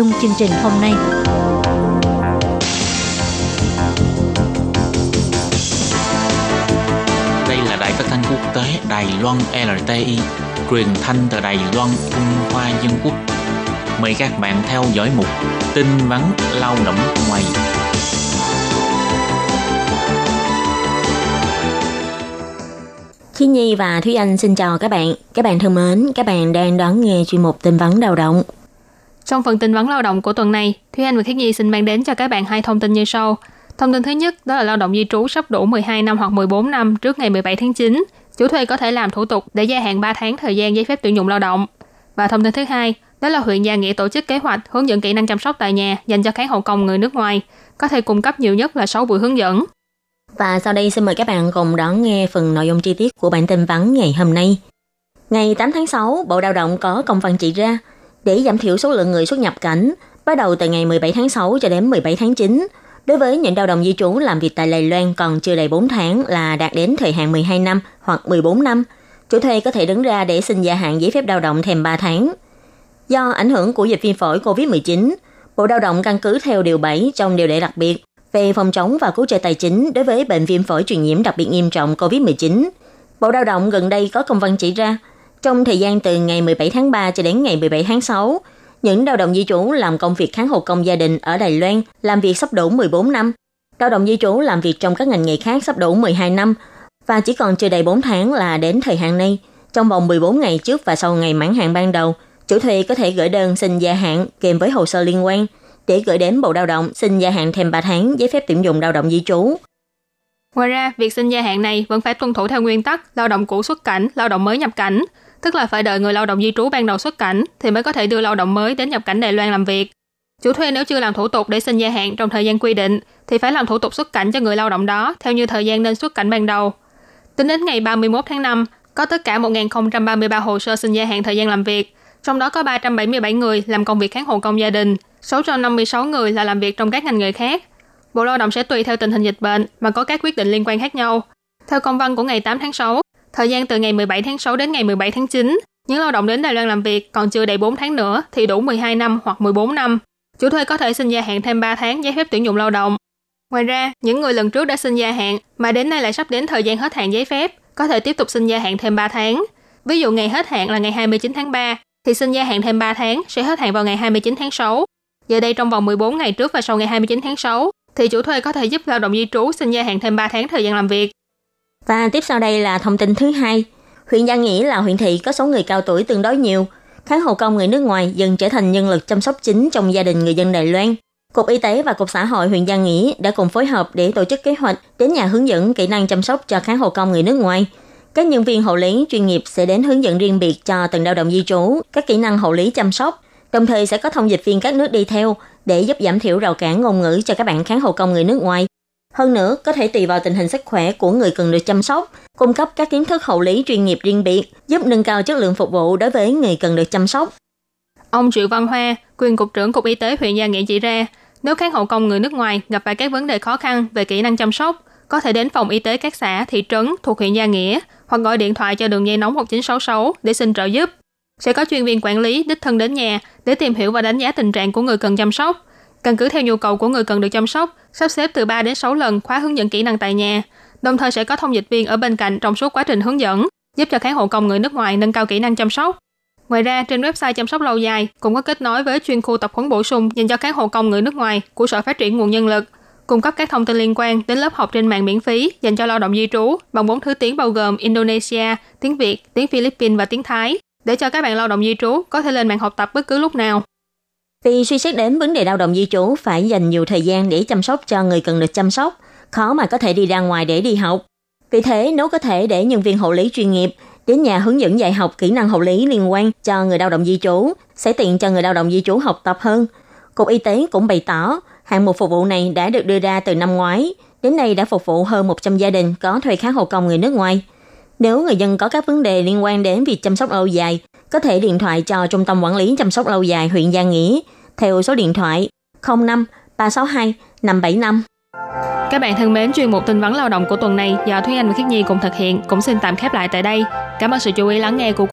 dung chương trình hôm nay. Đây là đài phát thanh quốc tế Đài Loan LTI, truyền thanh từ Đài Loan, Trung Hoa Dân Quốc. Mời các bạn theo dõi mục tin vắn lao động ngoài. Khi Nhi và Thúy Anh xin chào các bạn. Các bạn thân mến, các bạn đang đón nghe chuyên mục tin vắn lao động. Trong phần tin vấn lao động của tuần này, Thúy Anh và Khiết Nhi xin mang đến cho các bạn hai thông tin như sau. Thông tin thứ nhất đó là lao động di trú sắp đủ 12 năm hoặc 14 năm trước ngày 17 tháng 9. Chủ thuê có thể làm thủ tục để gia hạn 3 tháng thời gian giấy phép tuyển dụng lao động. Và thông tin thứ hai đó là huyện Gia Nghĩa tổ chức kế hoạch hướng dẫn kỹ năng chăm sóc tại nhà dành cho kháng hậu công người nước ngoài, có thể cung cấp nhiều nhất là 6 buổi hướng dẫn. Và sau đây xin mời các bạn cùng đón nghe phần nội dung chi tiết của bản tin vắn ngày hôm nay. Ngày 8 tháng 6, Bộ Lao động có công văn chỉ ra để giảm thiểu số lượng người xuất nhập cảnh bắt đầu từ ngày 17 tháng 6 cho đến 17 tháng 9. Đối với những lao động di trú làm việc tại Đài Loan còn chưa đầy 4 tháng là đạt đến thời hạn 12 năm hoặc 14 năm, chủ thuê có thể đứng ra để xin gia hạn giấy phép lao động thêm 3 tháng. Do ảnh hưởng của dịch viêm phổi COVID-19, Bộ Lao động căn cứ theo Điều 7 trong Điều lệ đặc biệt về phòng chống và cứu trợ tài chính đối với bệnh viêm phổi truyền nhiễm đặc biệt nghiêm trọng COVID-19. Bộ Lao động gần đây có công văn chỉ ra, trong thời gian từ ngày 17 tháng 3 cho đến ngày 17 tháng 6, những lao động di trú làm công việc kháng hộ công gia đình ở Đài Loan làm việc sắp đủ 14 năm. Lao động di trú làm việc trong các ngành nghề khác sắp đủ 12 năm và chỉ còn chưa đầy 4 tháng là đến thời hạn này. Trong vòng 14 ngày trước và sau ngày mãn hạn ban đầu, chủ thuê có thể gửi đơn xin gia hạn kèm với hồ sơ liên quan để gửi đến Bộ Lao động xin gia hạn thêm 3 tháng giấy phép tuyển dụng lao động di trú. Ngoài ra, việc xin gia hạn này vẫn phải tuân thủ theo nguyên tắc lao động cũ xuất cảnh, lao động mới nhập cảnh, tức là phải đợi người lao động di trú ban đầu xuất cảnh thì mới có thể đưa lao động mới đến nhập cảnh Đài Loan làm việc. Chủ thuê nếu chưa làm thủ tục để xin gia hạn trong thời gian quy định thì phải làm thủ tục xuất cảnh cho người lao động đó theo như thời gian nên xuất cảnh ban đầu. Tính đến ngày 31 tháng 5, có tất cả 1.033 hồ sơ xin gia hạn thời gian làm việc, trong đó có 377 người làm công việc kháng hộ công gia đình, 656 người là làm việc trong các ngành nghề khác. Bộ Lao động sẽ tùy theo tình hình dịch bệnh mà có các quyết định liên quan khác nhau. Theo công văn của ngày 8 tháng 6, thời gian từ ngày 17 tháng 6 đến ngày 17 tháng 9, những lao động đến Đài Loan làm việc còn chưa đầy 4 tháng nữa thì đủ 12 năm hoặc 14 năm. Chủ thuê có thể xin gia hạn thêm 3 tháng giấy phép tuyển dụng lao động. Ngoài ra, những người lần trước đã xin gia hạn mà đến nay lại sắp đến thời gian hết hạn giấy phép, có thể tiếp tục xin gia hạn thêm 3 tháng. Ví dụ ngày hết hạn là ngày 29 tháng 3, thì xin gia hạn thêm 3 tháng sẽ hết hạn vào ngày 29 tháng 6. Giờ đây trong vòng 14 ngày trước và sau ngày 29 tháng 6, thì chủ thuê có thể giúp lao động di trú xin gia hạn thêm 3 tháng thời gian làm việc. Và tiếp sau đây là thông tin thứ hai. Huyện Giang Nghĩa là huyện thị có số người cao tuổi tương đối nhiều. Kháng hộ công người nước ngoài dần trở thành nhân lực chăm sóc chính trong gia đình người dân Đài Loan. Cục Y tế và Cục Xã hội huyện Giang Nghĩa đã cùng phối hợp để tổ chức kế hoạch đến nhà hướng dẫn kỹ năng chăm sóc cho kháng hộ công người nước ngoài. Các nhân viên hộ lý chuyên nghiệp sẽ đến hướng dẫn riêng biệt cho từng lao động di trú các kỹ năng hộ lý chăm sóc, đồng thời sẽ có thông dịch viên các nước đi theo để giúp giảm thiểu rào cản ngôn ngữ cho các bạn kháng hộ công người nước ngoài. Hơn nữa, có thể tùy vào tình hình sức khỏe của người cần được chăm sóc, cung cấp các kiến thức hậu lý chuyên nghiệp riêng biệt, giúp nâng cao chất lượng phục vụ đối với người cần được chăm sóc. Ông Triệu Văn Hoa, quyền cục trưởng Cục Y tế huyện Gia Nghĩa chỉ ra, nếu kháng hộ công người nước ngoài gặp phải các vấn đề khó khăn về kỹ năng chăm sóc, có thể đến phòng y tế các xã, thị trấn thuộc huyện Gia Nghĩa hoặc gọi điện thoại cho đường dây nóng 1966 để xin trợ giúp. Sẽ có chuyên viên quản lý đích thân đến nhà để tìm hiểu và đánh giá tình trạng của người cần chăm sóc. Căn cứ theo nhu cầu của người cần được chăm sóc, sắp xếp từ 3 đến 6 lần khóa hướng dẫn kỹ năng tại nhà. Đồng thời sẽ có thông dịch viên ở bên cạnh trong suốt quá trình hướng dẫn, giúp cho khán hộ công người nước ngoài nâng cao kỹ năng chăm sóc. Ngoài ra, trên website chăm sóc lâu dài cũng có kết nối với chuyên khu tập huấn bổ sung dành cho kháng hộ công người nước ngoài của Sở Phát triển Nguồn Nhân lực, cung cấp các thông tin liên quan đến lớp học trên mạng miễn phí dành cho lao động di trú bằng bốn thứ tiếng bao gồm Indonesia, tiếng Việt, tiếng Philippines và tiếng Thái, để cho các bạn lao động di trú có thể lên mạng học tập bất cứ lúc nào. Vì suy xét đến vấn đề lao động di trú phải dành nhiều thời gian để chăm sóc cho người cần được chăm sóc, khó mà có thể đi ra ngoài để đi học. Vì thế, nếu có thể để nhân viên hộ lý chuyên nghiệp đến nhà hướng dẫn dạy học kỹ năng hộ lý liên quan cho người lao động di trú, sẽ tiện cho người lao động di trú học tập hơn. Cục Y tế cũng bày tỏ, hạng mục phục vụ này đã được đưa ra từ năm ngoái, đến nay đã phục vụ hơn 100 gia đình có thuê kháng hộ công người nước ngoài. Nếu người dân có các vấn đề liên quan đến việc chăm sóc lâu dài, có thể điện thoại cho Trung tâm Quản lý Chăm sóc Lâu dài huyện Gia Nghĩa theo số điện thoại 05 362 575. Các bạn thân mến, chuyên mục tin vấn lao động của tuần này do Thúy Anh và Khiết Nhi cùng thực hiện cũng xin tạm khép lại tại đây. Cảm ơn sự chú ý lắng nghe của